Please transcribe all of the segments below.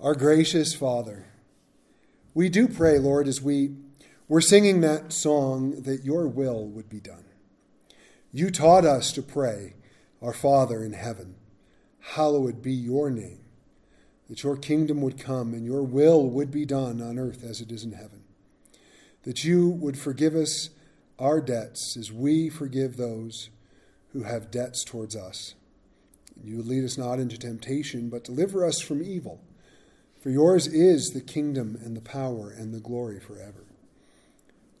Our gracious Father, we do pray, Lord, as we were singing that song, that your will would be done. You taught us to pray, Our Father in heaven, hallowed be your name, that your kingdom would come and your will would be done on earth as it is in heaven, that you would forgive us our debts as we forgive those who have debts towards us. You would lead us not into temptation, but deliver us from evil. For yours is the kingdom and the power and the glory forever.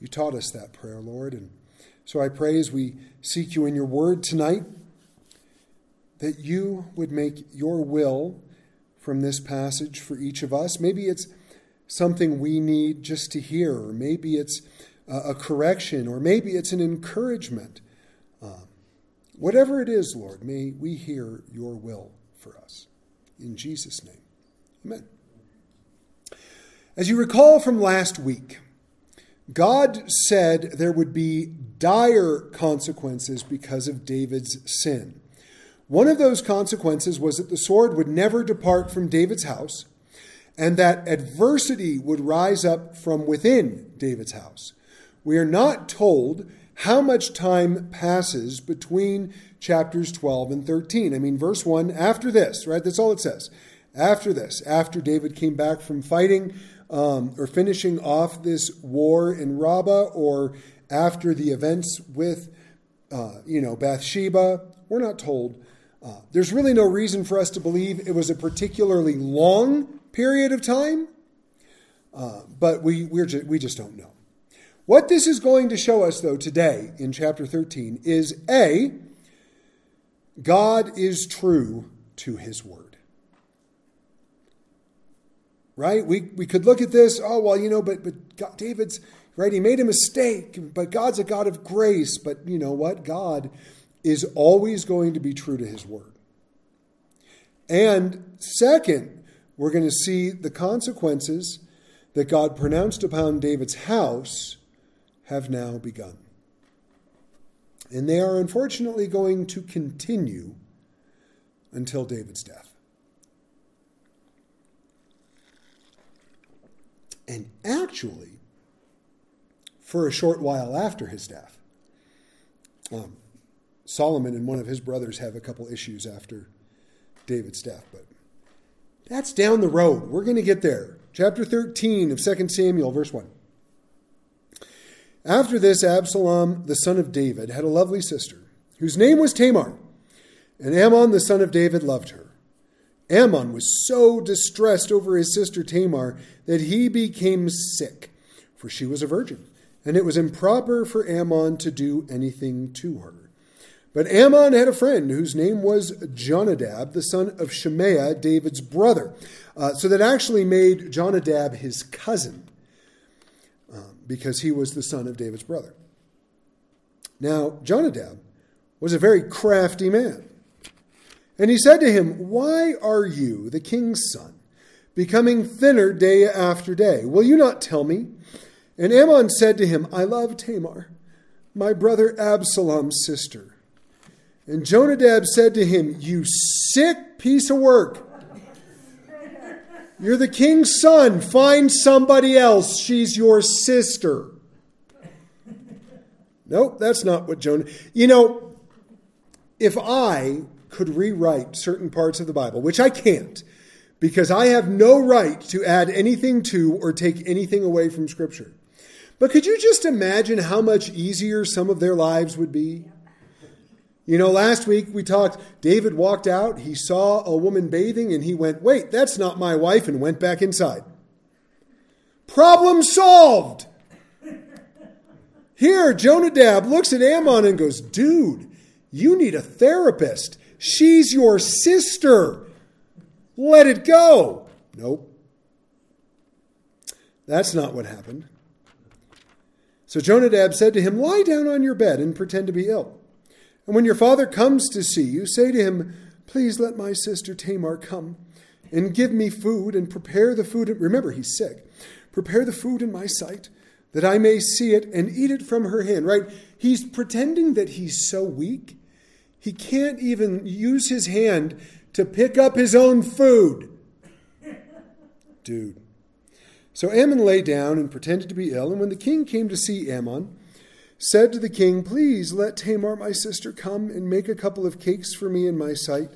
You taught us that prayer, Lord, and so I pray as we seek you in your word tonight that you would make your will from this passage for each of us. Maybe it's something we need just to hear, or maybe it's a correction, or maybe it's an encouragement. Uh, whatever it is, Lord, may we hear your will for us. In Jesus' name, amen. As you recall from last week, God said there would be dire consequences because of David's sin. One of those consequences was that the sword would never depart from David's house, and that adversity would rise up from within David's house. We are not told how much time passes between chapters 12 and 13. I mean, verse 1, after this, right? That's all it says. After this, after David came back from fighting um, or finishing off this war in Rabbah or after the events with, uh, you know, Bathsheba. We're not told. Uh, there's really no reason for us to believe it was a particularly long period of time, uh, but we, we're we just don't know. What this is going to show us, though, today in chapter 13 is A, God is true to his word right? We, we could look at this, oh, well, you know, but, but God, David's, right? He made a mistake, but God's a God of grace. But you know what? God is always going to be true to his word. And second, we're going to see the consequences that God pronounced upon David's house have now begun. And they are unfortunately going to continue until David's death. And actually for a short while after his death. Um, Solomon and one of his brothers have a couple issues after David's death, but that's down the road. We're going to get there. Chapter 13 of 2 Samuel, verse 1. After this, Absalom, the son of David, had a lovely sister, whose name was Tamar, and Amnon, the son of David, loved her. Amnon was so distressed over his sister Tamar that he became sick, for she was a virgin, and it was improper for Ammon to do anything to her. But Ammon had a friend whose name was Jonadab, the son of Shimeah, David's brother. Uh, so that actually made Jonadab his cousin, uh, because he was the son of David's brother. Now, Jonadab was a very crafty man. And he said to him, Why are you, the king's son, becoming thinner day after day? Will you not tell me? And Amnon said to him, I love Tamar, my brother Absalom's sister. And Jonadab said to him, You sick piece of work. You're the king's son. Find somebody else. She's your sister. Nope, that's not what Jonah. You know, if I could rewrite certain parts of the Bible, which I can't, because I have no right to add anything to or take anything away from Scripture. But could you just imagine how much easier some of their lives would be? You know, last week we talked, David walked out, he saw a woman bathing, and he went, Wait, that's not my wife, and went back inside. Problem solved! Here, Jonadab looks at Ammon and goes, Dude, you need a therapist. She's your sister. Let it go. Nope. That's not what happened. So Jonadab said to him, Lie down on your bed and pretend to be ill. And when your father comes to see you, say to him, Please let my sister Tamar come and give me food and prepare the food. Remember, he's sick. Prepare the food in my sight that I may see it and eat it from her hand, right? He's pretending that he's so weak he can't even use his hand to pick up his own food. dude. So Ammon lay down and pretended to be ill, and when the king came to see Ammon, said to the king, Please let Tamar, my sister, come and make a couple of cakes for me in my sight,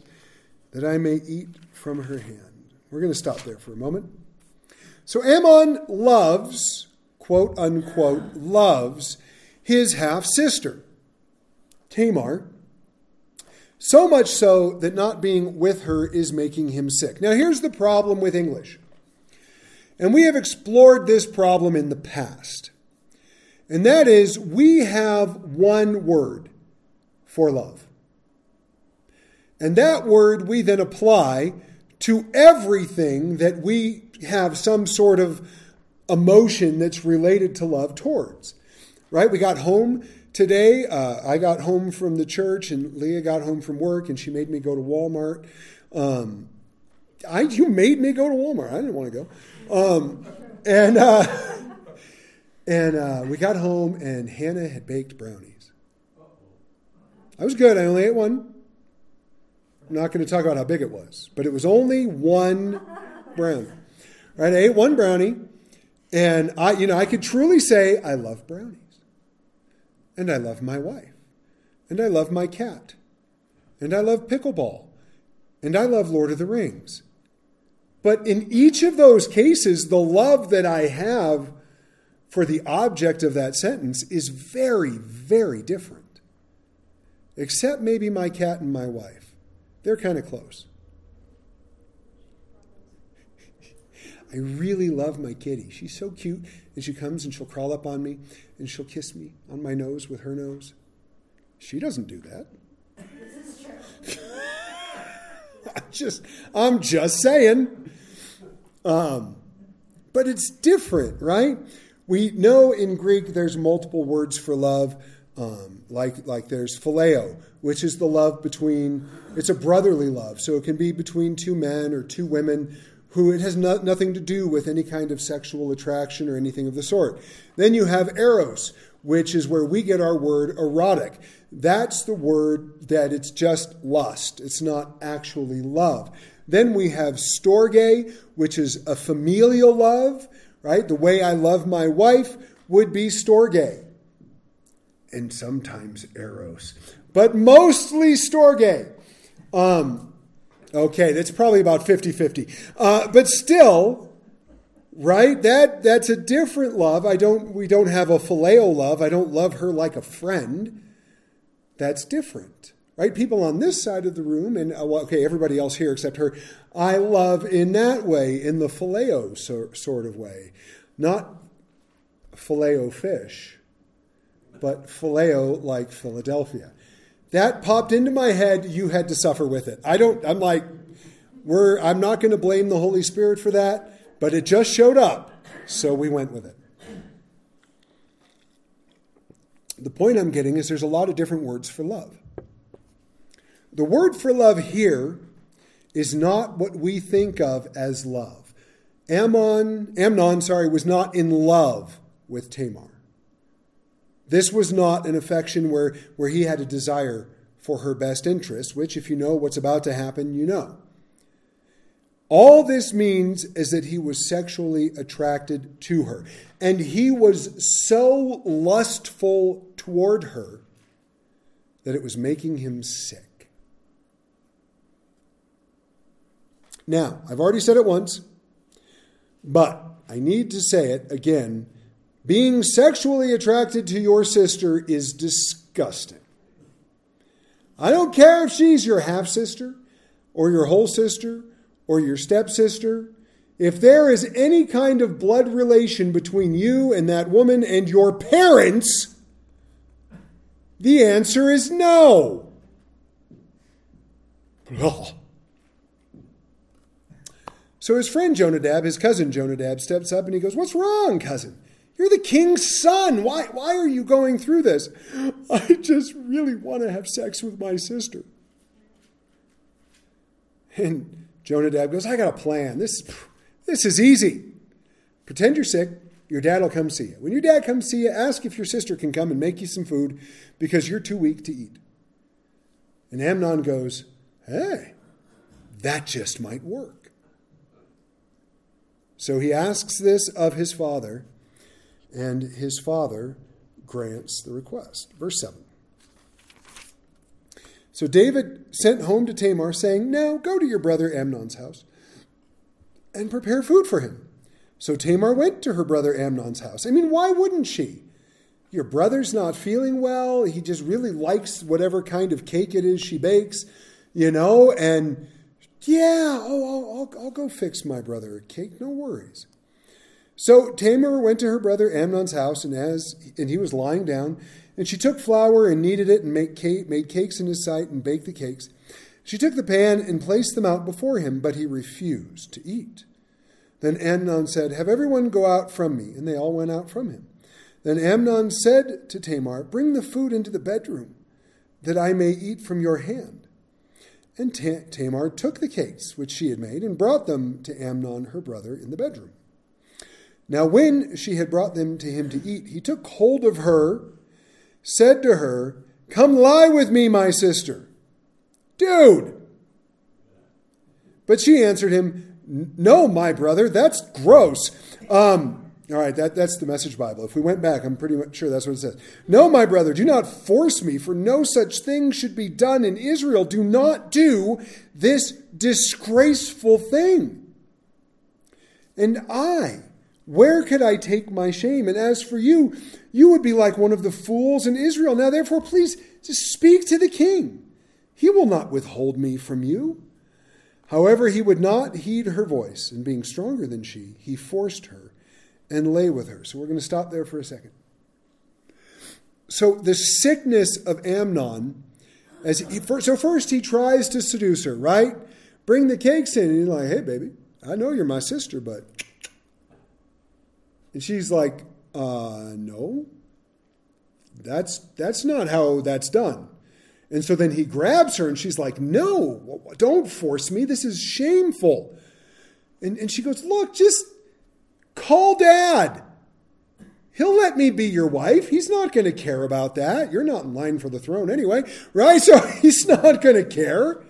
that I may eat from her hand. We're going to stop there for a moment. So Ammon loves, quote unquote, loves his half sister, Tamar, so much so that not being with her is making him sick. Now, here's the problem with English. And we have explored this problem in the past. And that is, we have one word for love. And that word we then apply to everything that we have some sort of emotion that's related to love towards. Right? We got home today. Uh, I got home from the church, and Leah got home from work, and she made me go to Walmart. Um, I, you made me go to Walmart. I didn't want to go. Um, and uh, and uh, we got home, and Hannah had baked brownies. I was good. I only ate one. I'm not going to talk about how big it was, but it was only one brownie. Right? I ate one brownie, and I, you know, I could truly say I love brownies, and I love my wife, and I love my cat, and I love pickleball, and I love Lord of the Rings. But in each of those cases, the love that I have for the object of that sentence is very, very different. Except maybe my cat and my wife. They're kind of close. I really love my kitty. She's so cute, and she comes and she'll crawl up on me and she'll kiss me on my nose with her nose. She doesn't do that. This is true. I'm just, I'm just saying. Um, but it's different, right? We know in Greek there's multiple words for love, um, like like there's phileo, which is the love between. It's a brotherly love, so it can be between two men or two women who it has no, nothing to do with any kind of sexual attraction or anything of the sort. Then you have eros, which is where we get our word erotic. That's the word that it's just lust. It's not actually love. Then we have storge, which is a familial love, right? The way I love my wife would be storge. And sometimes eros, but mostly storge. Um, Okay, that's probably about 50 50. Uh, but still, right? That that's a different love. I don't we don't have a phileo love. I don't love her like a friend. That's different. Right? People on this side of the room, and uh, okay, everybody else here except her, I love in that way, in the phileo so, sort of way. Not phileo fish, but phileo like Philadelphia that popped into my head you had to suffer with it. I don't i'm like we're i'm not going to blame the holy spirit for that but it just showed up so we went with it. The point i'm getting is there's a lot of different words for love. The word for love here is not what we think of as love. Ammon amnon sorry was not in love with tamar this was not an affection where, where he had a desire for her best interest, which, if you know what's about to happen, you know. All this means is that he was sexually attracted to her. And he was so lustful toward her that it was making him sick. Now, I've already said it once, but I need to say it again being sexually attracted to your sister is disgusting. I don't care if she's your half sister or your whole sister or your stepsister. If there is any kind of blood relation between you and that woman and your parents, the answer is no. So his friend Jonadab, his cousin Jonadab, steps up and he goes, What's wrong, cousin? You're the king's son. Why, why are you going through this? I just really want to have sex with my sister. And Jonadab goes, I got a plan. This, this is easy. Pretend you're sick. Your dad will come see you. When your dad comes see you, ask if your sister can come and make you some food because you're too weak to eat. And Amnon goes, Hey, that just might work. So he asks this of his father, and his father grants the request. Verse 7. So David sent home to Tamar, saying, Now go to your brother Amnon's house and prepare food for him. So Tamar went to her brother Amnon's house. I mean, why wouldn't she? Your brother's not feeling well. He just really likes whatever kind of cake it is she bakes, you know, and yeah, oh, I'll, I'll, I'll go fix my brother a cake. No worries. So Tamar went to her brother Amnon's house, and as and he was lying down, and she took flour and kneaded it and made, cake, made cakes in his sight and baked the cakes. She took the pan and placed them out before him, but he refused to eat. Then Amnon said, Have everyone go out from me. And they all went out from him. Then Amnon said to Tamar, Bring the food into the bedroom, that I may eat from your hand. And Tamar took the cakes which she had made and brought them to Amnon her brother in the bedroom. Now, when she had brought them to him to eat, he took hold of her, said to her, Come lie with me, my sister. Dude! But she answered him, No, my brother, that's gross. Um, all right, that, that's the message Bible. If we went back, I'm pretty much sure that's what it says. No, my brother, do not force me, for no such thing should be done in Israel. Do not do this disgraceful thing. And I, where could I take my shame? And as for you, you would be like one of the fools in Israel. Now, therefore, please just speak to the king. He will not withhold me from you. However, he would not heed her voice, and being stronger than she, he forced her and lay with her. So we're going to stop there for a second. So the sickness of Amnon, as he, so first he tries to seduce her, right? Bring the cakes in, and he's like, "Hey, baby, I know you're my sister, but," and she's like, "Uh, no, that's that's not how that's done." And so then he grabs her, and she's like, "No, don't force me. This is shameful." And and she goes, "Look, just Call dad. He'll let me be your wife. He's not going to care about that. You're not in line for the throne anyway, right? So he's not going to care.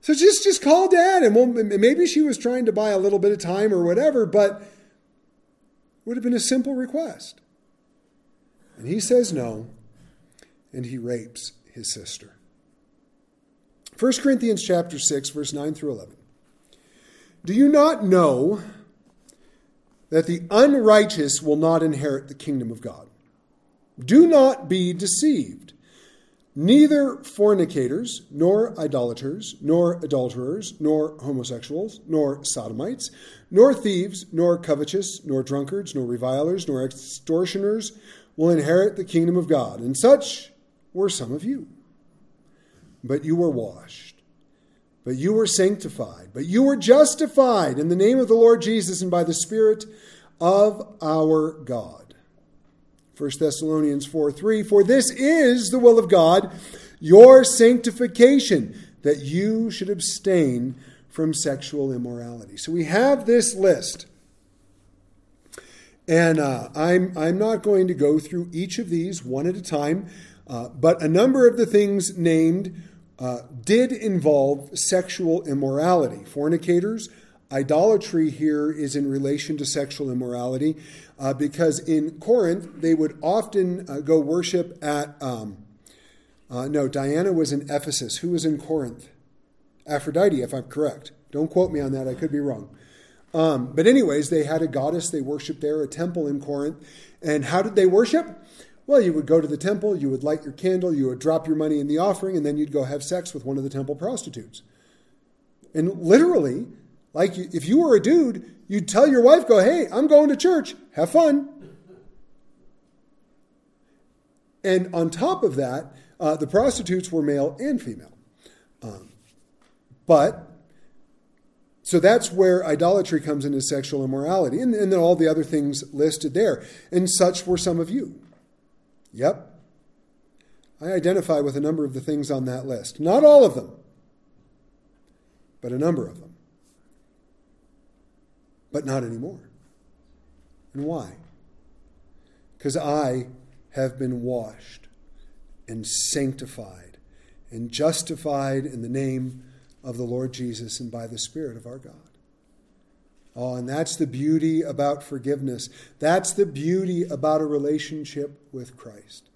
So just just call dad, and maybe she was trying to buy a little bit of time or whatever, but would have been a simple request. And he says no, and he rapes his sister. 1 Corinthians chapter 6 verse 9 through 11. Do you not know that the unrighteous will not inherit the kingdom of God. Do not be deceived. Neither fornicators, nor idolaters, nor adulterers, nor homosexuals, nor sodomites, nor thieves, nor covetous, nor drunkards, nor revilers, nor extortioners will inherit the kingdom of God. And such were some of you. But you were washed but you were sanctified, but you were justified in the name of the Lord Jesus and by the Spirit of our God. 1 Thessalonians 4 3 For this is the will of God, your sanctification, that you should abstain from sexual immorality. So we have this list. And uh, I'm, I'm not going to go through each of these one at a time, uh, but a number of the things named uh, did involve sexual immorality. Fornicators, idolatry here is in relation to sexual immorality uh, because in Corinth they would often uh, go worship at. Um, uh, no, Diana was in Ephesus. Who was in Corinth? Aphrodite, if I'm correct. Don't quote me on that, I could be wrong. Um, but, anyways, they had a goddess they worshiped there, a temple in Corinth. And how did they worship? Well, you would go to the temple, you would light your candle, you would drop your money in the offering, and then you'd go have sex with one of the temple prostitutes. And literally, like if you were a dude, you'd tell your wife, go, hey, I'm going to church, have fun. And on top of that, uh, the prostitutes were male and female. Um, but, so that's where idolatry comes into sexual immorality, and, and then all the other things listed there. And such were some of you. Yep. I identify with a number of the things on that list. Not all of them, but a number of them. But not anymore. And why? Because I have been washed and sanctified and justified in the name of the Lord Jesus and by the Spirit of our God. Oh, and that's the beauty about forgiveness. That's the beauty about a relationship with Christ.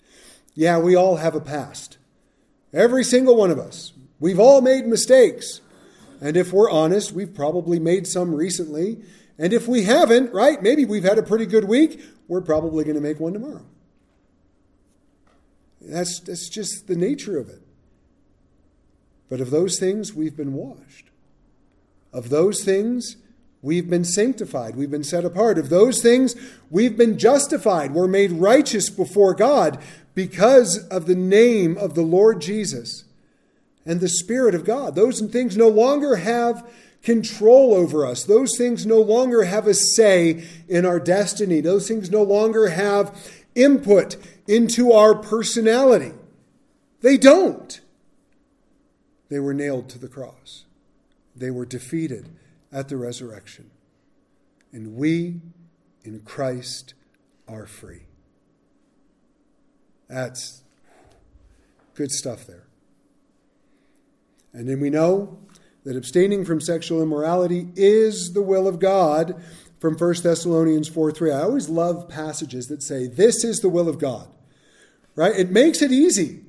Yeah, we all have a past. Every single one of us. We've all made mistakes. And if we're honest, we've probably made some recently. And if we haven't, right, maybe we've had a pretty good week, we're probably going to make one tomorrow. That's, that's just the nature of it. But of those things, we've been washed. Of those things, we've been sanctified. We've been set apart. Of those things, we've been justified. We're made righteous before God because of the name of the Lord Jesus and the Spirit of God. Those things no longer have control over us. Those things no longer have a say in our destiny. Those things no longer have input into our personality. They don't. They were nailed to the cross, they were defeated at the resurrection. And we in Christ are free. That's good stuff there. And then we know that abstaining from sexual immorality is the will of God from 1 Thessalonians 4 3. I always love passages that say, This is the will of God. Right? It makes it easy.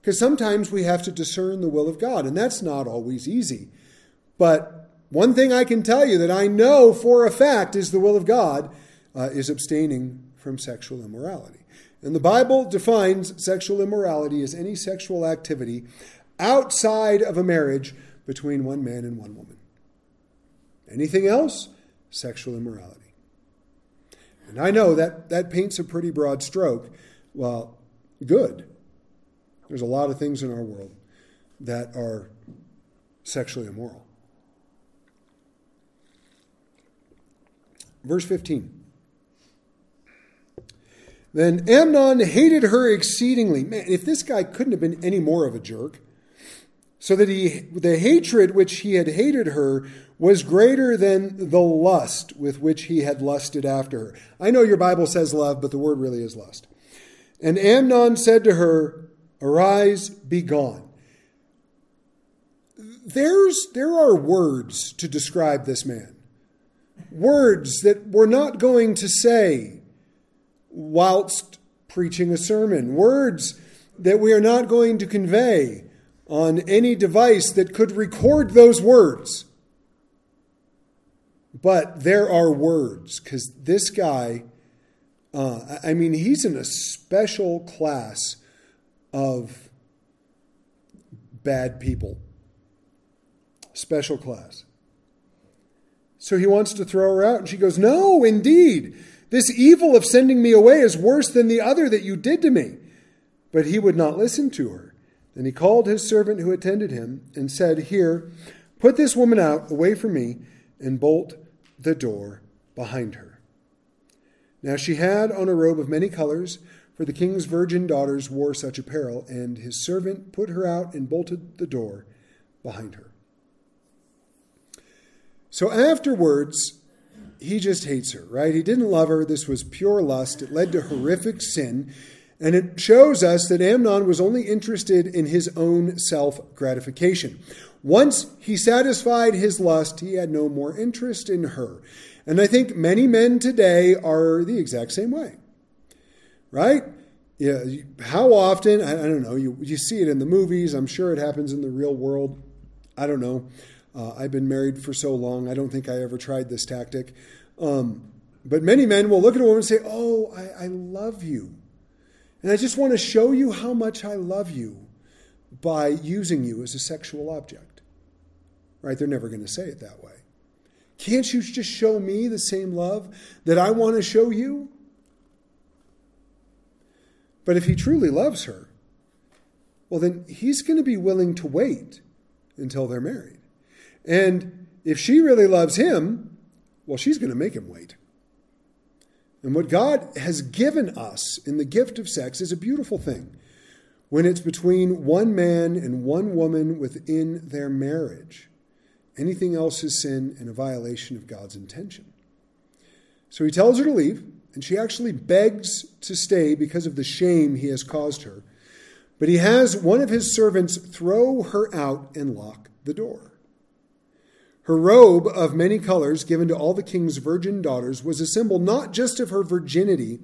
Because sometimes we have to discern the will of God, and that's not always easy. But one thing I can tell you that I know for a fact is the will of God uh, is abstaining from sexual immorality. And the Bible defines sexual immorality as any sexual activity outside of a marriage between one man and one woman. Anything else? Sexual immorality. And I know that that paints a pretty broad stroke. Well, good. There's a lot of things in our world that are sexually immoral. Verse 15. Then Amnon hated her exceedingly. Man, if this guy couldn't have been any more of a jerk, so that he the hatred which he had hated her was greater than the lust with which he had lusted after her. I know your Bible says love, but the word really is lust. And Amnon said to her, Arise, be gone. There's, there are words to describe this man. Words that we're not going to say whilst preaching a sermon. Words that we are not going to convey on any device that could record those words. But there are words, because this guy, uh, I mean, he's in a special class of bad people. Special class. So he wants to throw her out, and she goes, No, indeed. This evil of sending me away is worse than the other that you did to me. But he would not listen to her. Then he called his servant who attended him and said, Here, put this woman out away from me and bolt the door behind her. Now she had on a robe of many colors, for the king's virgin daughters wore such apparel, and his servant put her out and bolted the door behind her. So afterwards, he just hates her, right? He didn't love her. This was pure lust. It led to horrific sin. And it shows us that Amnon was only interested in his own self gratification. Once he satisfied his lust, he had no more interest in her. And I think many men today are the exact same way. Right? Yeah, how often, I, don't know, you, you see it in the movies, I'm sure it happens in the real world. I don't know. Uh, I've been married for so long, I don't think I ever tried this tactic. Um, but many men will look at a woman and say, Oh, I, I love you. And I just want to show you how much I love you by using you as a sexual object. Right? They're never going to say it that way. Can't you just show me the same love that I want to show you? But if he truly loves her, well, then he's going to be willing to wait until they're married. And if she really loves him, well, she's going to make him wait. And what God has given us in the gift of sex is a beautiful thing when it's between one man and one woman within their marriage. Anything else is sin and a violation of God's intention. So he tells her to leave, and she actually begs to stay because of the shame he has caused her. But he has one of his servants throw her out and lock the door. Her robe of many colors, given to all the king's virgin daughters, was a symbol not just of her virginity,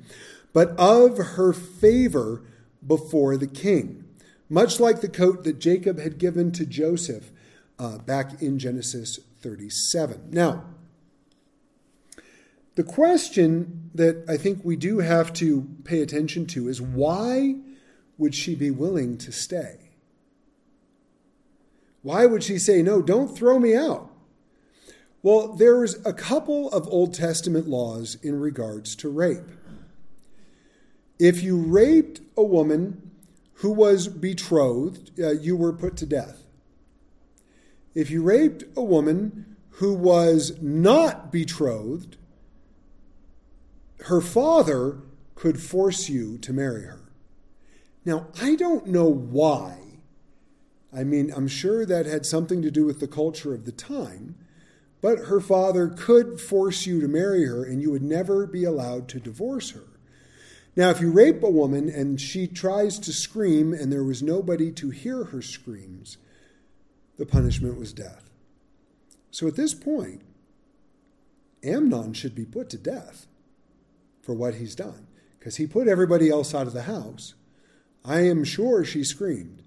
but of her favor before the king, much like the coat that Jacob had given to Joseph uh, back in Genesis 37. Now, the question that I think we do have to pay attention to is why would she be willing to stay? Why would she say, No, don't throw me out? Well, there's a couple of Old Testament laws in regards to rape. If you raped a woman who was betrothed, uh, you were put to death. If you raped a woman who was not betrothed, her father could force you to marry her. Now, I don't know why. I mean, I'm sure that had something to do with the culture of the time, but her father could force you to marry her and you would never be allowed to divorce her. Now, if you rape a woman and she tries to scream and there was nobody to hear her screams, the punishment was death. So at this point, Amnon should be put to death for what he's done because he put everybody else out of the house. I am sure she screamed,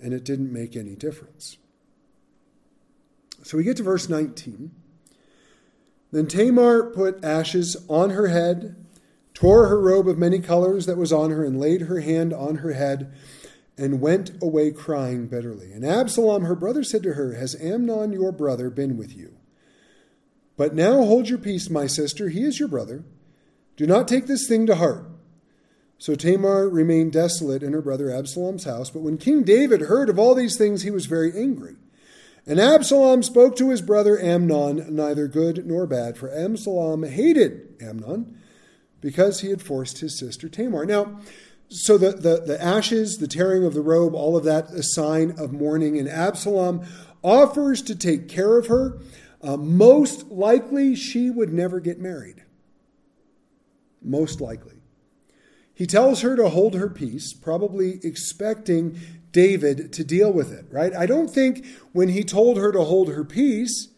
and it didn't make any difference. So we get to verse 19. Then Tamar put ashes on her head, tore her robe of many colors that was on her, and laid her hand on her head, and went away crying bitterly. And Absalom, her brother, said to her, Has Amnon your brother been with you? But now hold your peace, my sister. He is your brother. Do not take this thing to heart. So Tamar remained desolate in her brother Absalom's house. But when King David heard of all these things, he was very angry. And Absalom spoke to his brother Amnon, neither good nor bad, for Absalom hated Amnon because he had forced his sister Tamar. Now, so the, the, the ashes, the tearing of the robe, all of that, a sign of mourning. And Absalom offers to take care of her. Uh, most likely, she would never get married most likely. He tells her to hold her peace, probably expecting David to deal with it, right? I don't think when he told her to hold her peace,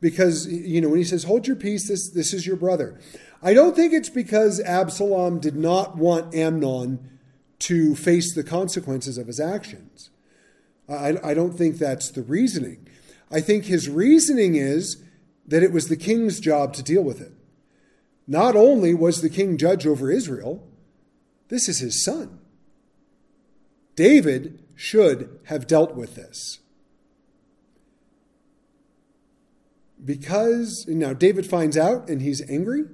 because, you know, when he says, hold your peace, this, this is your brother. I don't think it's because Absalom did not want Amnon to face the consequences of his actions. I, I don't think that's the reasoning. I think his reasoning is that it was the king's job to deal with it. Not only was the king judge over Israel, this is his son. David should have dealt with this. Because now David finds out and he's angry,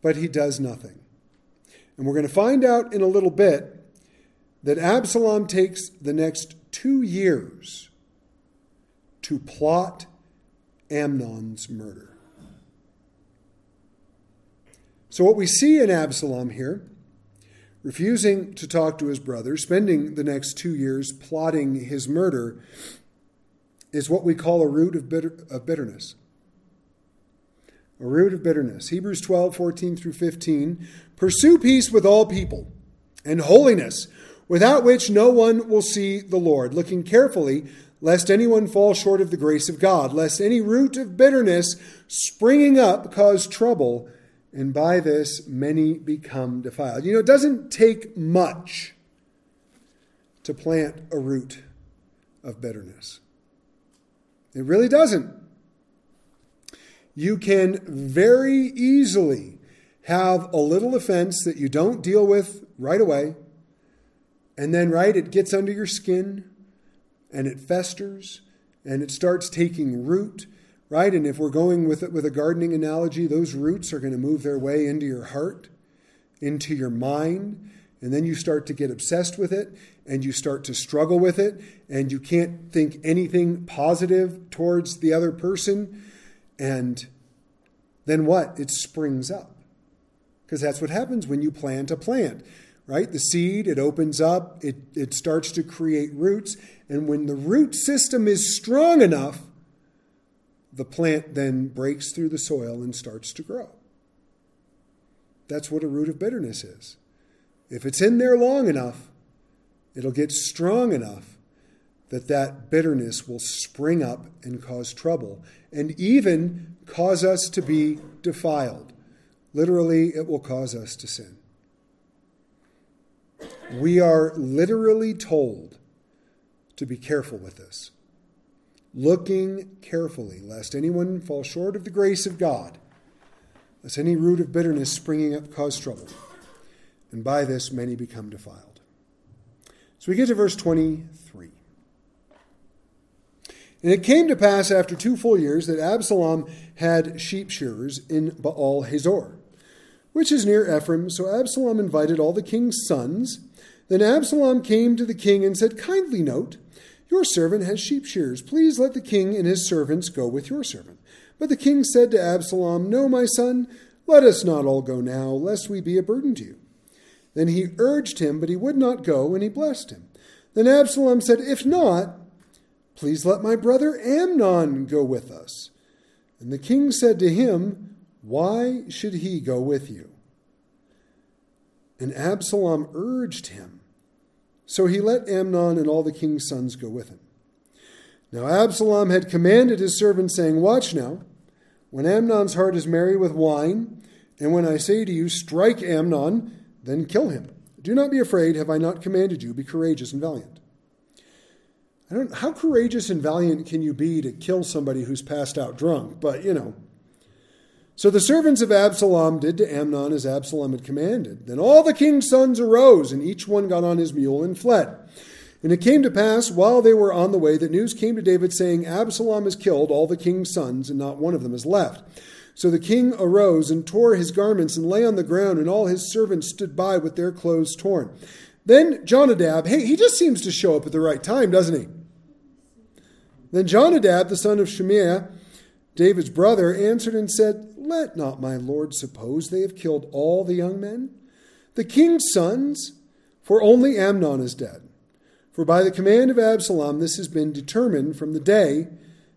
but he does nothing. And we're going to find out in a little bit that Absalom takes the next two years to plot Amnon's murder. So, what we see in Absalom here, refusing to talk to his brother, spending the next two years plotting his murder, is what we call a root of, bitter, of bitterness. A root of bitterness. Hebrews 12, 14 through 15. Pursue peace with all people and holiness, without which no one will see the Lord, looking carefully lest anyone fall short of the grace of God, lest any root of bitterness springing up cause trouble and by this many become defiled. You know, it doesn't take much to plant a root of bitterness. It really doesn't. You can very easily have a little offense that you don't deal with right away, and then, right, it gets under your skin and it festers and it starts taking root right? And if we're going with it with a gardening analogy, those roots are going to move their way into your heart, into your mind, and then you start to get obsessed with it and you start to struggle with it and you can't think anything positive towards the other person and then what? It springs up. Because that's what happens when you plant a plant, right? The seed, it opens up, it, it starts to create roots. And when the root system is strong enough, the plant then breaks through the soil and starts to grow. That's what a root of bitterness is. If it's in there long enough, it'll get strong enough that that bitterness will spring up and cause trouble and even cause us to be defiled. Literally, it will cause us to sin. We are literally told to be careful with this, looking carefully, lest anyone fall short of the grace of God, lest any root of bitterness springing up cause trouble, and by this many become defiled. So we get to verse 23. And it came to pass after two full years that Absalom had sheep shearers in Baal Hazor, which is near Ephraim. So Absalom invited all the king's sons. Then Absalom came to the king and said, Kindly note, your servant has sheep shears. Please let the king and his servants go with your servant. But the king said to Absalom, No, my son, let us not all go now, lest we be a burden to you. Then he urged him, but he would not go, and he blessed him. Then Absalom said, If not, Please let my brother Amnon go with us. And the king said to him, Why should he go with you? And Absalom urged him. So he let Amnon and all the king's sons go with him. Now Absalom had commanded his servants, saying, Watch now, when Amnon's heart is merry with wine, and when I say to you, Strike Amnon, then kill him. Do not be afraid, have I not commanded you? Be courageous and valiant. I don't how courageous and valiant can you be to kill somebody who's passed out drunk? But, you know. So the servants of Absalom did to Amnon as Absalom had commanded. Then all the king's sons arose, and each one got on his mule and fled. And it came to pass, while they were on the way, that news came to David, saying, Absalom has killed all the king's sons, and not one of them is left. So the king arose and tore his garments and lay on the ground, and all his servants stood by with their clothes torn. Then Jonadab, hey, he just seems to show up at the right time, doesn't he? Then Jonadab, the son of Shimeah, David's brother, answered and said, Let not my lord suppose they have killed all the young men, the king's sons, for only Amnon is dead. For by the command of Absalom this has been determined from the day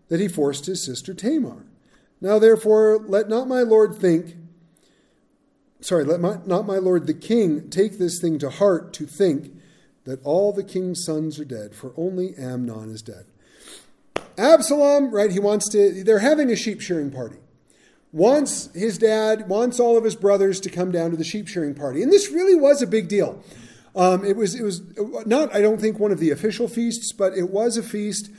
that he forced his sister Tamar. Now therefore let not my lord think, sorry, let my, not my lord the king take this thing to heart to think that all the king's sons are dead, for only Amnon is dead. Absalom, right, he wants to, they're having a sheep shearing party. Wants his dad, wants all of his brothers to come down to the sheep shearing party. And this really was a big deal. Um, it was, it was not, I don't think, one of the official feasts, but it was a feast.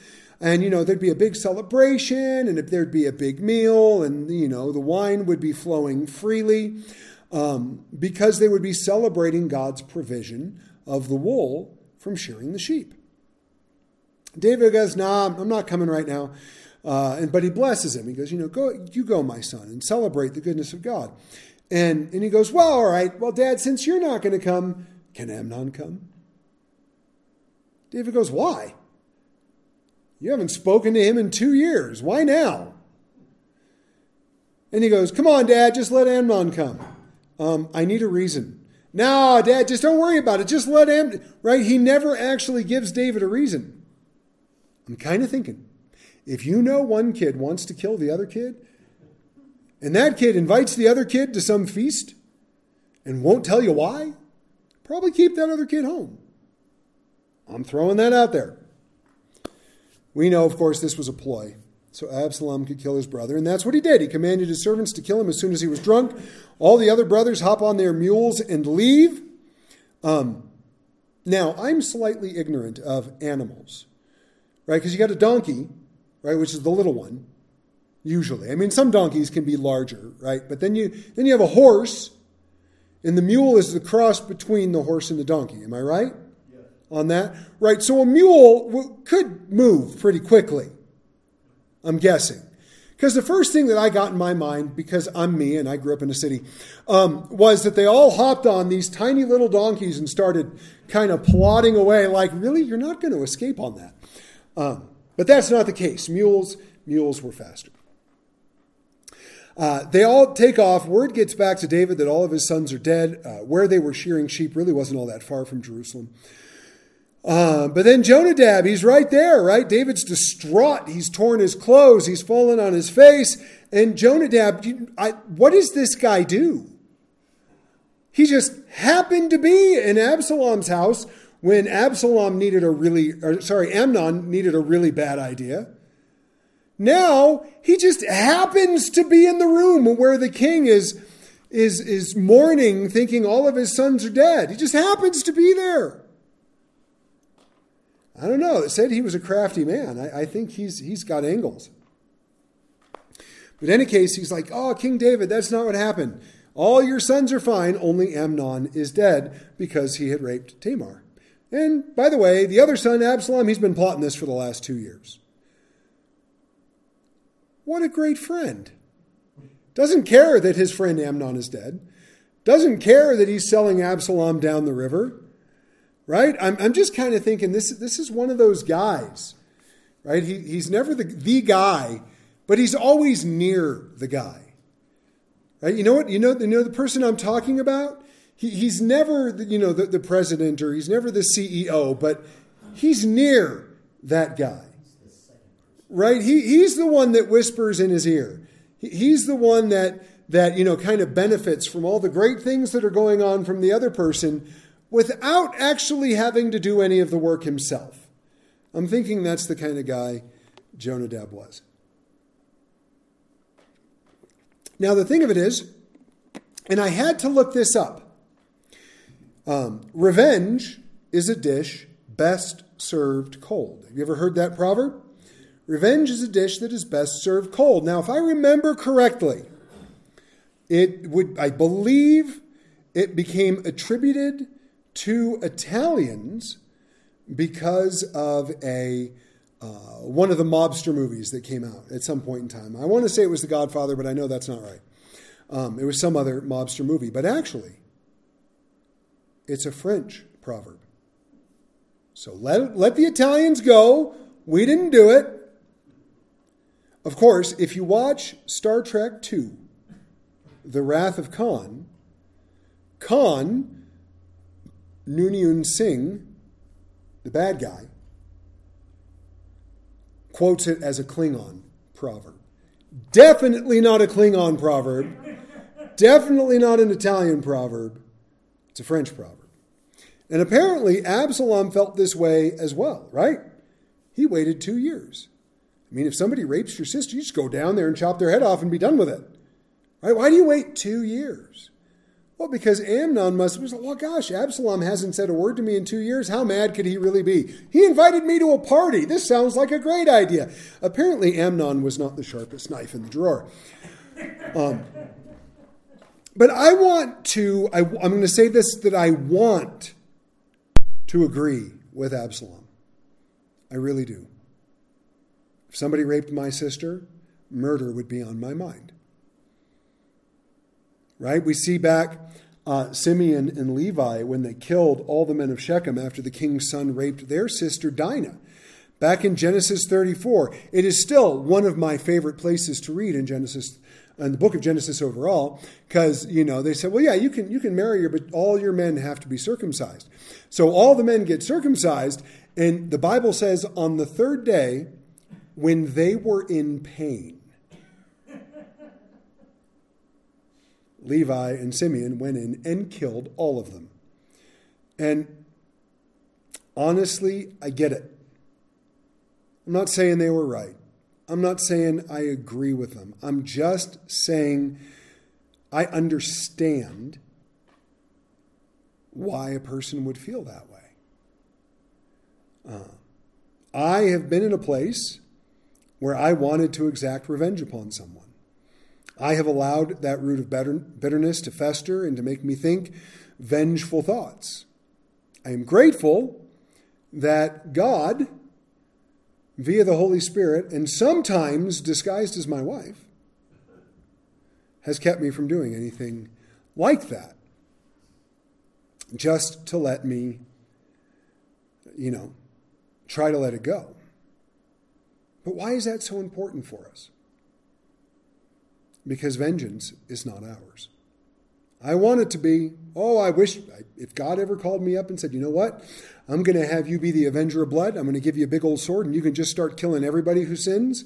And, you know, there'd be a big celebration and there'd be a big meal and, you know, the wine would be flowing freely um, because they would be celebrating God's provision of the wool from shearing the sheep. David goes, "Nah, I'm not coming right now." Uh, and but he blesses him. He goes, "You know, go, you go, my son, and celebrate the goodness of God." And and he goes, "Well, all right. Well, Dad, since you're not going to come, can Amnon come?" David goes, "Why? You haven't spoken to him in two years. Why now?" And he goes, "Come on, Dad, just let Amnon come. Um, I need a reason." No, Dad, just don't worry about it. Just let him. Right? He never actually gives David a reason. I'm kind of thinking if you know one kid wants to kill the other kid, and that kid invites the other kid to some feast and won't tell you why, probably keep that other kid home. I'm throwing that out there. We know, of course, this was a ploy. So Absalom could kill his brother, and that's what he did. He commanded his servants to kill him as soon as he was drunk. All the other brothers hop on their mules and leave. Um, now, I'm slightly ignorant of animals right? Because you got a donkey, right, which is the little one, usually. I mean, some donkeys can be larger, right? But then you then you have a horse, and the mule is the cross between the horse and the donkey. Am I right? Yes. On that, right? So a mule could move pretty quickly. I'm guessing. Because the first thing that I got in my mind, because I'm me and I grew up in a city, um, was that they all hopped on these tiny little donkeys and started kind of plodding away. Like, really, you're not going to escape on that. Um, but that's not the case. Mules, mules were faster. Uh, they all take off. Word gets back to David that all of his sons are dead. Uh, where they were shearing sheep really wasn't all that far from Jerusalem. Uh, but then Jonadab, he's right there, right? David's distraught. He's torn his clothes. He's fallen on his face. And Jonadab, you, I, what does this guy do? He just happened to be in Absalom's house when Absalom needed a really, or sorry, Amnon needed a really bad idea. Now he just happens to be in the room where the king is, is, is mourning, thinking all of his sons are dead. He just happens to be there. I don't know. It said he was a crafty man. I, I think he's, he's got angles. But in any case, he's like, oh, King David, that's not what happened. All your sons are fine, only Amnon is dead because he had raped Tamar. And by the way, the other son, Absalom, he's been plotting this for the last two years. What a great friend. Doesn't care that his friend Amnon is dead. Doesn't care that he's selling Absalom down the river. Right? I'm, I'm just kind of thinking this, this is one of those guys. Right? He, he's never the, the guy, but he's always near the guy. Right? You know what? You know, you know the person I'm talking about? He, he's never, you know, the, the president or he's never the CEO, but he's near that guy right? He, he's the one that whispers in his ear. He, he's the one that, that, you know, kind of benefits from all the great things that are going on from the other person without actually having to do any of the work himself. I'm thinking that's the kind of guy Jonadab was. Now, the thing of it is, and I had to look this up um, revenge is a dish best served cold. Have you ever heard that proverb? Revenge is a dish that is best served cold. Now, if I remember correctly, it would, I believe, it became attributed to Italians because of a uh, one of the mobster movies that came out at some point in time. I want to say it was The Godfather, but I know that's not right. Um, it was some other mobster movie, but actually, it's a French proverb. So let, let the Italians go. We didn't do it. Of course, if you watch Star Trek II, The Wrath of Khan, Khan, Noonien Singh, the bad guy, quotes it as a Klingon proverb. Definitely not a Klingon proverb. Definitely not an Italian proverb. It's a French proverb. And apparently, Absalom felt this way as well, right? He waited two years. I mean, if somebody rapes your sister, you just go down there and chop their head off and be done with it. Right? Why do you wait two years? Well, because Amnon must have said, well, gosh, Absalom hasn't said a word to me in two years. How mad could he really be? He invited me to a party. This sounds like a great idea. Apparently, Amnon was not the sharpest knife in the drawer. Um, but I want to, I, I'm going to say this that I want to agree with Absalom. I really do. If somebody raped my sister, murder would be on my mind. Right? We see back uh, Simeon and Levi when they killed all the men of Shechem after the king's son raped their sister Dinah. Back in Genesis 34, it is still one of my favorite places to read in Genesis in the book of Genesis overall, because you know they said, well, yeah, you can you can marry her, but all your men have to be circumcised. So all the men get circumcised, and the Bible says on the third day when they were in pain, Levi and Simeon went in and killed all of them. And honestly, I get it. I'm not saying they were right. I'm not saying I agree with them. I'm just saying I understand why a person would feel that way. Uh, I have been in a place where I wanted to exact revenge upon someone. I have allowed that root of bitterness to fester and to make me think vengeful thoughts. I am grateful that God, via the Holy Spirit, and sometimes disguised as my wife, has kept me from doing anything like that. Just to let me, you know, try to let it go. But why is that so important for us? Because vengeance is not ours. I want it to be, oh, I wish, if God ever called me up and said, you know what, I'm going to have you be the avenger of blood, I'm going to give you a big old sword, and you can just start killing everybody who sins.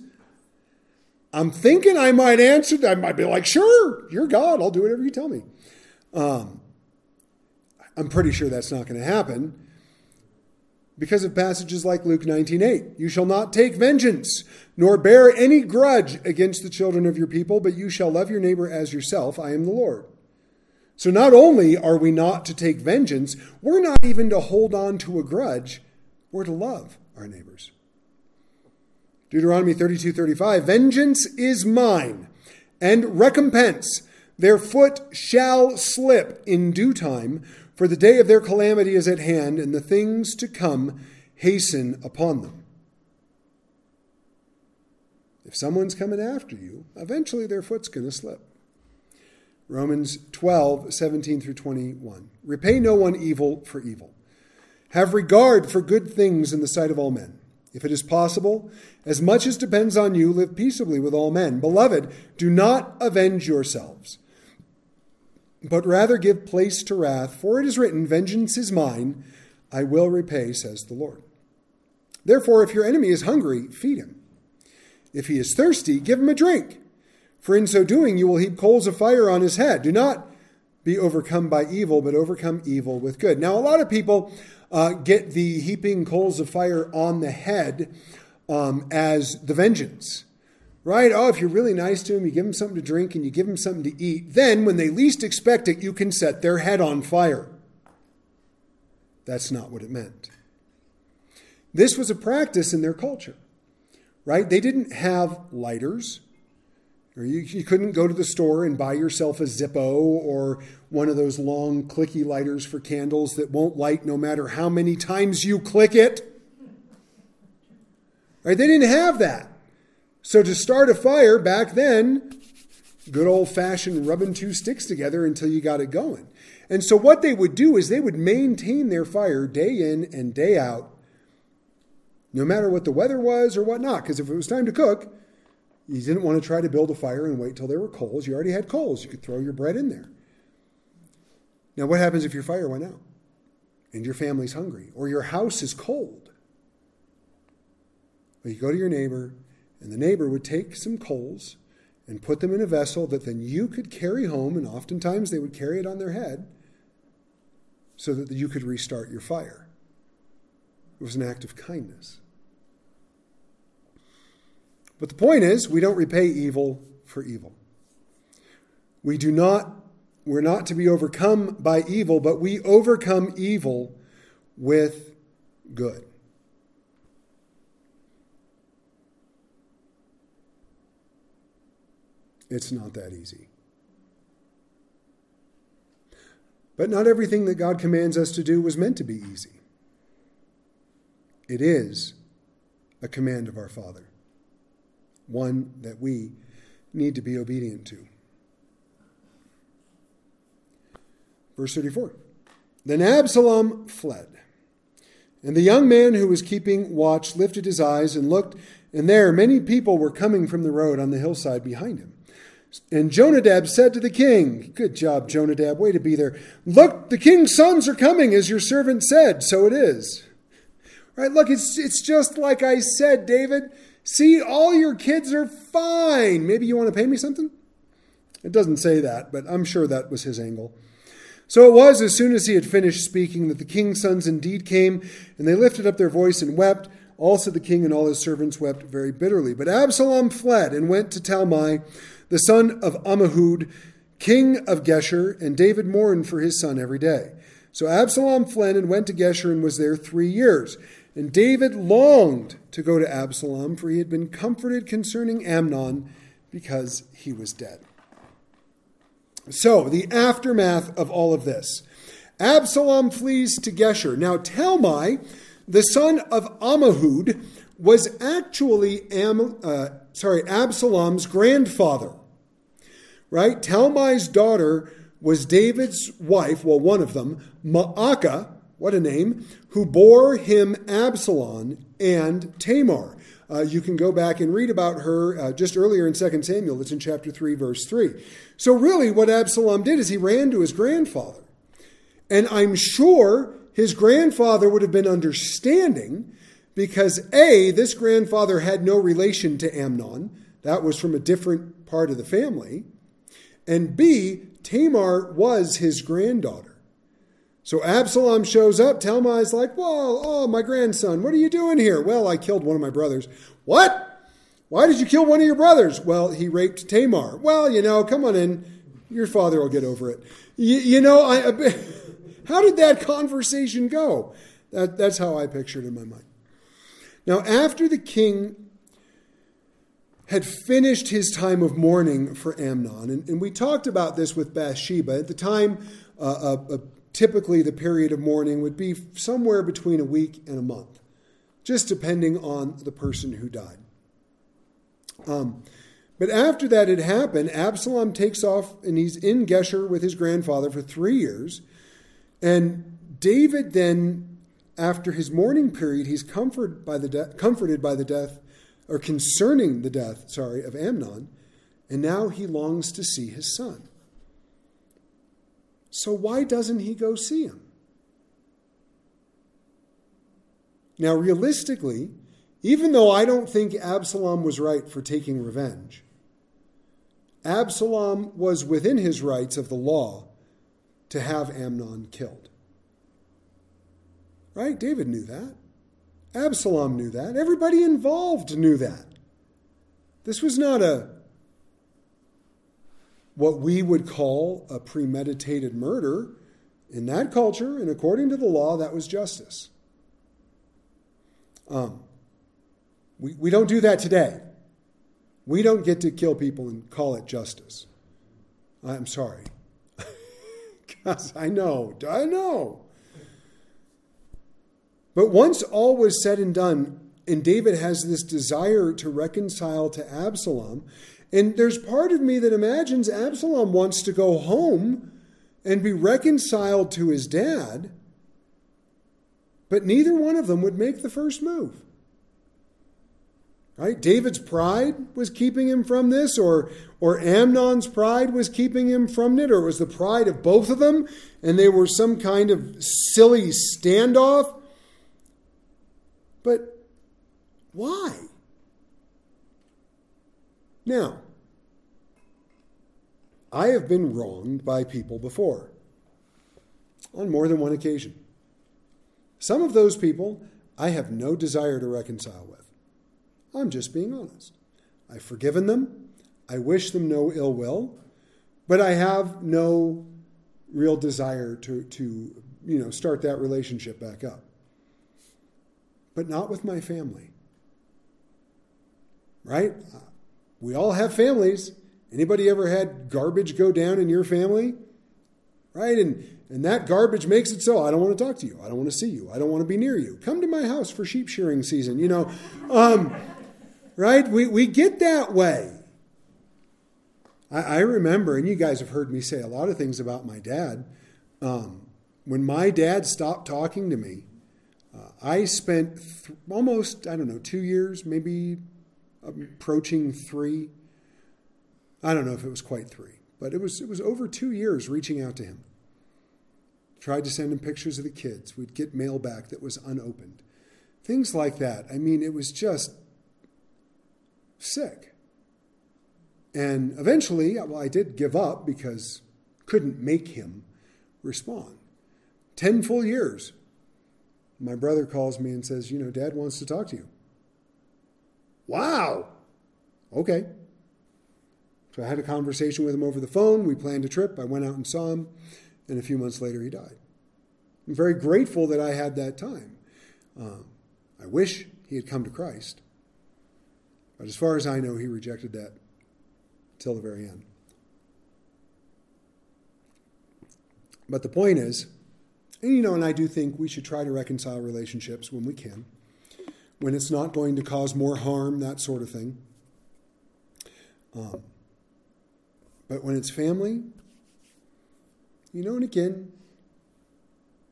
I'm thinking I might answer that. I might be like, sure, you're God, I'll do whatever you tell me. Um, I'm pretty sure that's not going to happen. because of passages like Luke 19:8. You shall not take vengeance, nor bear any grudge against the children of your people, but you shall love your neighbor as yourself. I am the Lord. So not only are we not to take vengeance, we're not even to hold on to a grudge or to love our neighbors. Deuteronomy 32:35 Vengeance is mine and recompense their foot shall slip in due time for the day of their calamity is at hand, and the things to come hasten upon them. If someone's coming after you, eventually their foot's going to slip. Romans 12, 17 through 21. Repay no one evil for evil. Have regard for good things in the sight of all men. If it is possible, as much as depends on you, live peaceably with all men. Beloved, do not avenge yourselves but rather give place to wrath, for it is written, Vengeance is mine, I will repay, says the Lord. Therefore, if your enemy is hungry, feed him. If he is thirsty, give him a drink, for in so doing you will heap coals of fire on his head. Do not be overcome by evil, but overcome evil with good. Now, a lot of people uh, get the heaping coals of fire on the head um, as the vengeance right? Oh, if you're really nice to them, you give them something to drink and you give them something to eat, then when they least expect it, you can set their head on fire. That's not what it meant. This was a practice in their culture, right? They didn't have lighters. Or you, you couldn't go to the store and buy yourself a Zippo or one of those long clicky lighters for candles that won't light no matter how many times you click it. Right? They didn't have that. So to start a fire back then, good old fashioned rubbing two sticks together until you got it going. And so what they would do is they would maintain their fire day in and day out, no matter what the weather was or whatnot. Because if it was time to cook, you didn't want to try to build a fire and wait till there were coals. You already had coals. You could throw your bread in there. Now, what happens if your fire went out and your family's hungry or your house is cold? Well, you go to your neighbor and the neighbor would take some coals and put them in a vessel that then you could carry home, and oftentimes they would carry it on their head so that you could restart your fire. It was an act of kindness. But the point is, we don't repay evil for evil. We do not, we're not to be overcome by evil, but we overcome evil with good. It's not that easy. But not everything that God commands us to do was meant to be easy. It is a command of our Father, one that we need to be obedient to. Verse 34 Then Absalom fled. And the young man who was keeping watch lifted his eyes and looked, and there many people were coming from the road on the hillside behind him. And Jonadab said to the king, Good job, Jonadab, way to be there. Look, the king's sons are coming, as your servant said, so it is. Right, look, it's, it's just like I said, David. See, all your kids are fine. Maybe you want to pay me something? It doesn't say that, but I'm sure that was his angle. So it was as soon as he had finished speaking that the king's sons indeed came, and they lifted up their voice and wept. Also the king and all his servants wept very bitterly. But Absalom fled and went to Talmai the son of Ammihud, king of Geshur, and David mourned for his son every day. So Absalom fled and went to Geshur and was there three years. And David longed to go to Absalom, for he had been comforted concerning Amnon because he was dead. So, the aftermath of all of this. Absalom flees to Geshur. Now, Talmai, the son of Ammihud, was actually Am, uh, sorry, Absalom's grandfather right? Talmai's daughter was David's wife, well, one of them, Maacah, what a name, who bore him Absalom and Tamar. Uh, you can go back and read about her uh, just earlier in 2 Samuel. It's in chapter 3, verse 3. So, really, what Absalom did is he ran to his grandfather. And I'm sure his grandfather would have been understanding because, A, this grandfather had no relation to Amnon, that was from a different part of the family. And B, Tamar was his granddaughter. So Absalom shows up. Talmai's like, Well, oh, my grandson, what are you doing here? Well, I killed one of my brothers. What? Why did you kill one of your brothers? Well, he raped Tamar. Well, you know, come on in. Your father will get over it. You, you know, I, how did that conversation go? That, that's how I pictured in my mind. Now, after the king had finished his time of mourning for Amnon, and, and we talked about this with Bathsheba. At the time, uh, uh, uh, typically the period of mourning would be somewhere between a week and a month, just depending on the person who died. Um, but after that had happened, Absalom takes off and he's in Geshur with his grandfather for three years. And David then, after his mourning period, he's comforted by the, de- comforted by the death, or concerning the death, sorry, of Amnon. And now he longs to see his son. So why doesn't he go see him? Now, realistically, even though I don't think Absalom was right for taking revenge, Absalom was within his rights of the law to have Amnon killed. Right? David knew that. Absalom knew that. Everybody involved knew that. This was not a what we would call a premeditated murder. In that culture, and according to the law, that was justice. Um, we, we don't do that today. We don't get to kill people and call it justice. I'm sorry. Because I know, I know. But once all was said and done, and David has this desire to reconcile to Absalom, and there's part of me that imagines Absalom wants to go home and be reconciled to his dad, but neither one of them would make the first move. Right? David's pride was keeping him from this, or, or Amnon's pride was keeping him from it, or it was the pride of both of them, and they were some kind of silly standoff. But why? Now, I have been wronged by people before, on more than one occasion. Some of those people I have no desire to reconcile with. I'm just being honest. I've forgiven them. I wish them no ill will, but I have no real desire to, to you know, start that relationship back up. But not with my family. Right? We all have families. Anybody ever had garbage go down in your family? Right? And and that garbage makes it so I don't want to talk to you. I don't want to see you. I don't want to be near you. Come to my house for sheep shearing season. You know, um, right? We, we get that way. I, I, remember, and you guys have heard me say a lot of things about my dad. Um, when my dad stopped talking to me, uh, I spent th- almost, I don't know, two years, maybe approaching three. I don't know if it was quite three, but it was, it was over two years reaching out to him. Tried to send him pictures of the kids. We'd get mail back that was unopened. Things like that. I mean, it was just sick. And eventually, well, I did give up because couldn't make him respond. Ten full years. My brother calls me and says, You know, dad wants to talk to you. Wow. Okay. So I had a conversation with him over the phone. We planned a trip. I went out and saw him. And a few months later, he died. I'm very grateful that I had that time. Uh, I wish he had come to Christ. But as far as I know, he rejected that till the very end. But the point is, and you know, and I do think we should try to reconcile relationships when we can, when it's not going to cause more harm, that sort of thing. Um, but when it's family, you know, and again,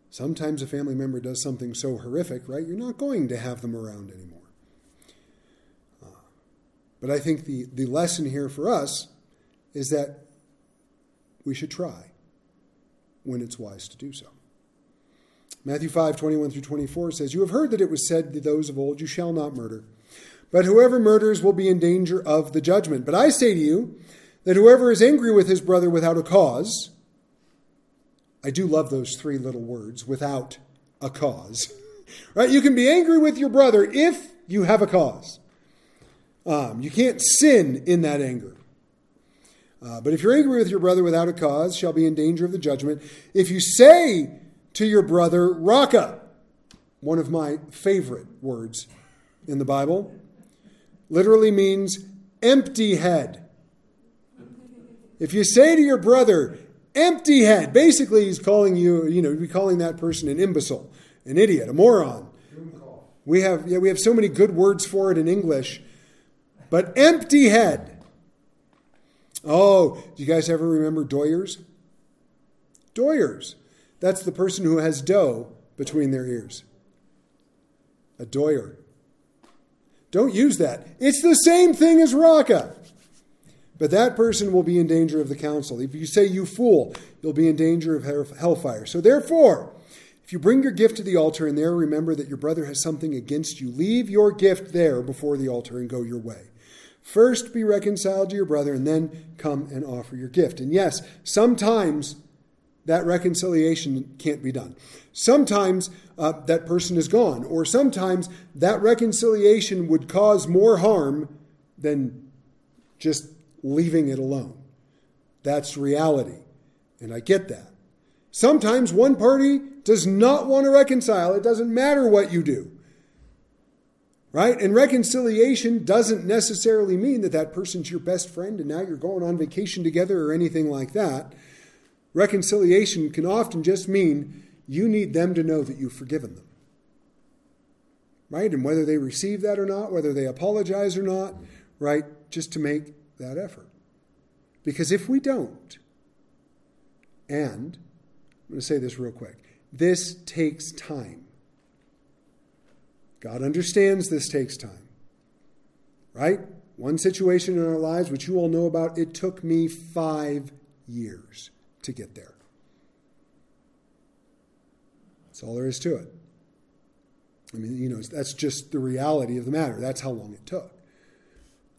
sometimes a family member does something so horrific, right? You're not going to have them around anymore. But I think the, the lesson here for us is that we should try when it's wise to do so. Matthew 5, 21 through 24 says, You have heard that it was said to those of old, You shall not murder. But whoever murders will be in danger of the judgment. But I say to you that whoever is angry with his brother without a cause, I do love those three little words without a cause. right? You can be angry with your brother if you have a cause. Um, you can't sin in that anger. Uh, but if you're angry with your brother without a cause, shall be in danger of the judgment. If you say to your brother, Raca, one of my favorite words in the Bible, literally means empty head. If you say to your brother, empty head, basically he's calling you, you know, you'd be calling that person an imbecile, an idiot, a moron. We have, yeah, we have so many good words for it in English, but empty head. Oh, do you guys ever remember doyers? Doyers. That's the person who has dough between their ears. A doyer. Don't use that. It's the same thing as raca. But that person will be in danger of the council. If you say, you fool, you'll be in danger of hellfire. So therefore, if you bring your gift to the altar and there remember that your brother has something against you, leave your gift there before the altar and go your way. First be reconciled to your brother and then come and offer your gift. And yes, sometimes that reconciliation can't be done. Sometimes uh, that person is gone, or sometimes that reconciliation would cause more harm than just leaving it alone. That's reality, and I get that. Sometimes one party does not want to reconcile. It doesn't matter what you do. Right? And reconciliation doesn't necessarily mean that that person's your best friend and now you're going on vacation together or anything like that. Reconciliation can often just mean you need them to know that you've forgiven them. Right? And whether they receive that or not, whether they apologize or not, right? Just to make that effort. Because if we don't, and I'm going to say this real quick this takes time. God understands this takes time. Right? One situation in our lives, which you all know about, it took me five years to get there. That's all there is to it. I mean, you know, that's just the reality of the matter. That's how long it took.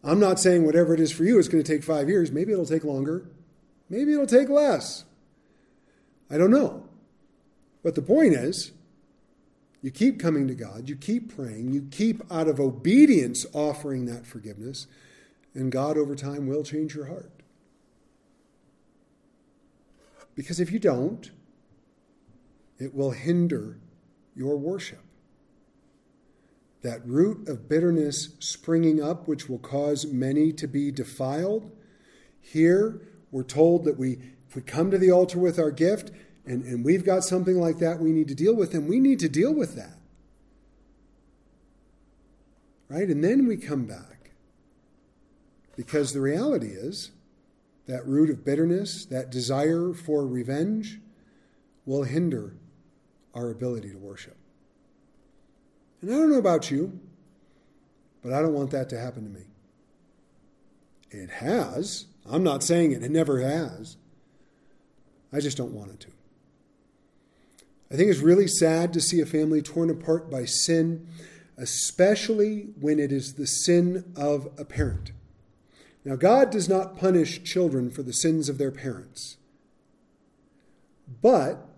I'm not saying whatever it is for you is going to take five years. Maybe it'll take longer. Maybe it'll take less. I don't know. But the point is, you keep coming to God, you keep praying, you keep out of obedience offering that forgiveness, and God over time will change your heart. Because if you don't, it will hinder your worship. That root of bitterness springing up, which will cause many to be defiled. Here, we're told that we, if we come to the altar with our gift and, and we've got something like that we need to deal with, and we need to deal with that. Right? And then we come back. Because the reality is, that root of bitterness, that desire for revenge, will hinder our ability to worship. And I don't know about you, but I don't want that to happen to me. It has. I'm not saying it, it never has. I just don't want it to. I think it's really sad to see a family torn apart by sin, especially when it is the sin of a parent. Now, God does not punish children for the sins of their parents. But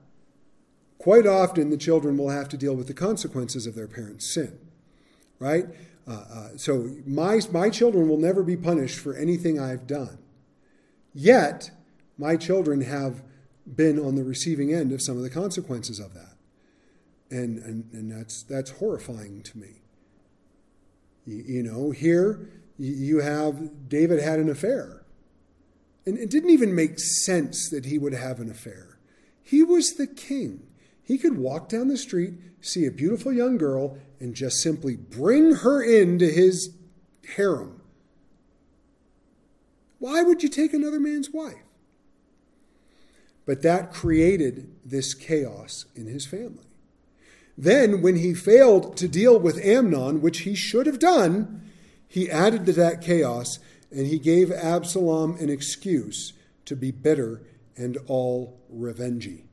quite often the children will have to deal with the consequences of their parents' sin. Right? Uh, uh, so my, my children will never be punished for anything I've done. Yet, my children have been on the receiving end of some of the consequences of that. And, and, and that's, that's horrifying to me. You, you know, here you have David had an affair. And it didn't even make sense that he would have an affair. He was the king. He could walk down the street, see a beautiful young girl, and just simply bring her into his harem. Why would you take another man's wife? But that created this chaos in his family. Then, when he failed to deal with Amnon, which he should have done, he added to that chaos and he gave Absalom an excuse to be bitter and all revengey.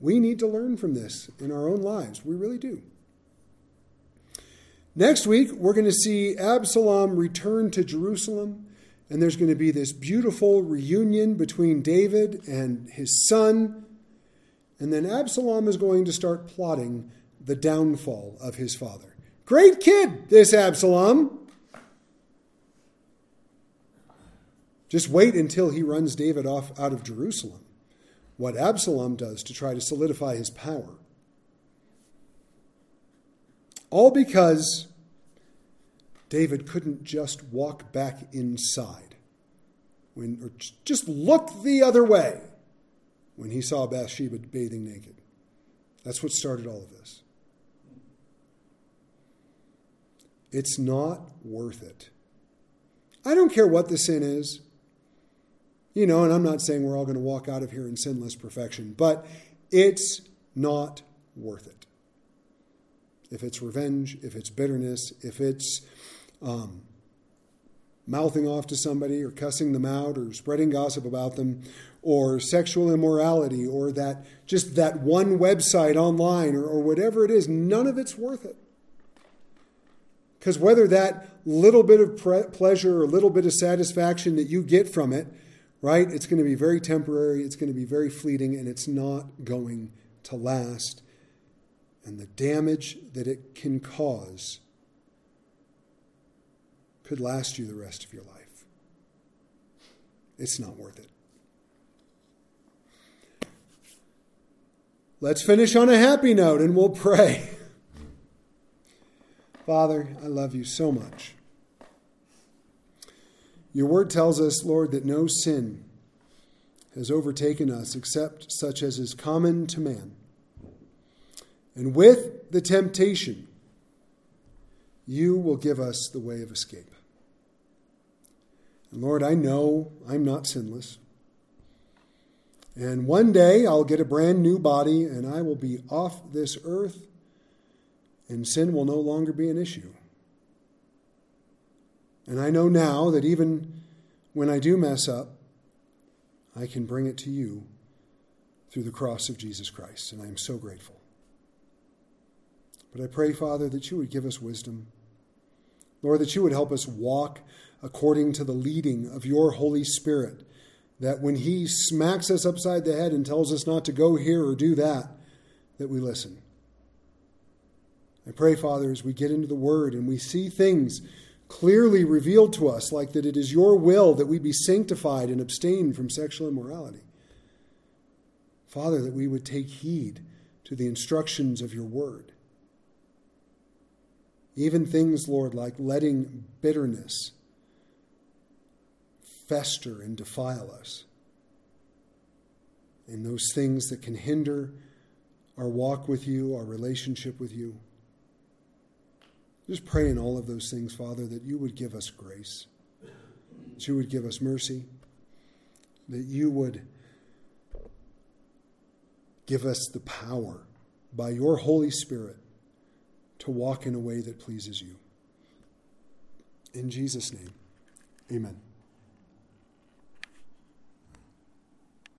We need to learn from this in our own lives. We really do. Next week, we're going to see Absalom return to Jerusalem and there's going to be this beautiful reunion between David and his son. And then Absalom is going to start plotting the downfall of his father. Great kid, this Absalom. Just wait until he runs David off out of Jerusalem. What Absalom does to try to solidify his power. All because David couldn't just walk back inside when, or just look the other way when he saw Bathsheba bathing naked. That's what started all of this. It's not worth it. I don't care what the sin is. You know, and I'm not saying we're all going to walk out of here in sinless perfection, but it's not worth it. If it's revenge, if it's bitterness, if it's um, mouthing off to somebody or cussing them out or spreading gossip about them or sexual immorality or that just that one website online or, or whatever it is, none of it's worth it. Because whether that little bit of pre- pleasure or little bit of satisfaction that you get from it, right, it's going to be very temporary, it's going to be very fleeting, and it's not going to last. And the damage that it can cause could last you the rest of your life. It's not worth it. Let's finish on a happy note and we'll pray. Father, I love you so much. Your word tells us, Lord, that no sin has overtaken us except such as is common to man. And with the temptation, you will give us the way of escape. And Lord, I know I'm not sinless. And one day I'll get a brand new body and I will be off this earth and sin will no longer be an issue. And I know now that even when I do mess up, I can bring it to you through the cross of Jesus Christ. And I am so grateful. But I pray, Father, that you would give us wisdom. Lord, that you would help us walk according to the leading of your Holy Spirit. That when He smacks us upside the head and tells us not to go here or do that, that we listen. I pray, Father, as we get into the Word and we see things clearly revealed to us, like that it is your will that we be sanctified and abstain from sexual immorality. Father, that we would take heed to the instructions of your Word. Even things, Lord, like letting bitterness fester and defile us. And those things that can hinder our walk with you, our relationship with you. Just pray in all of those things, Father, that you would give us grace, that you would give us mercy, that you would give us the power by your Holy Spirit to walk in a way that pleases you. In Jesus' name, amen.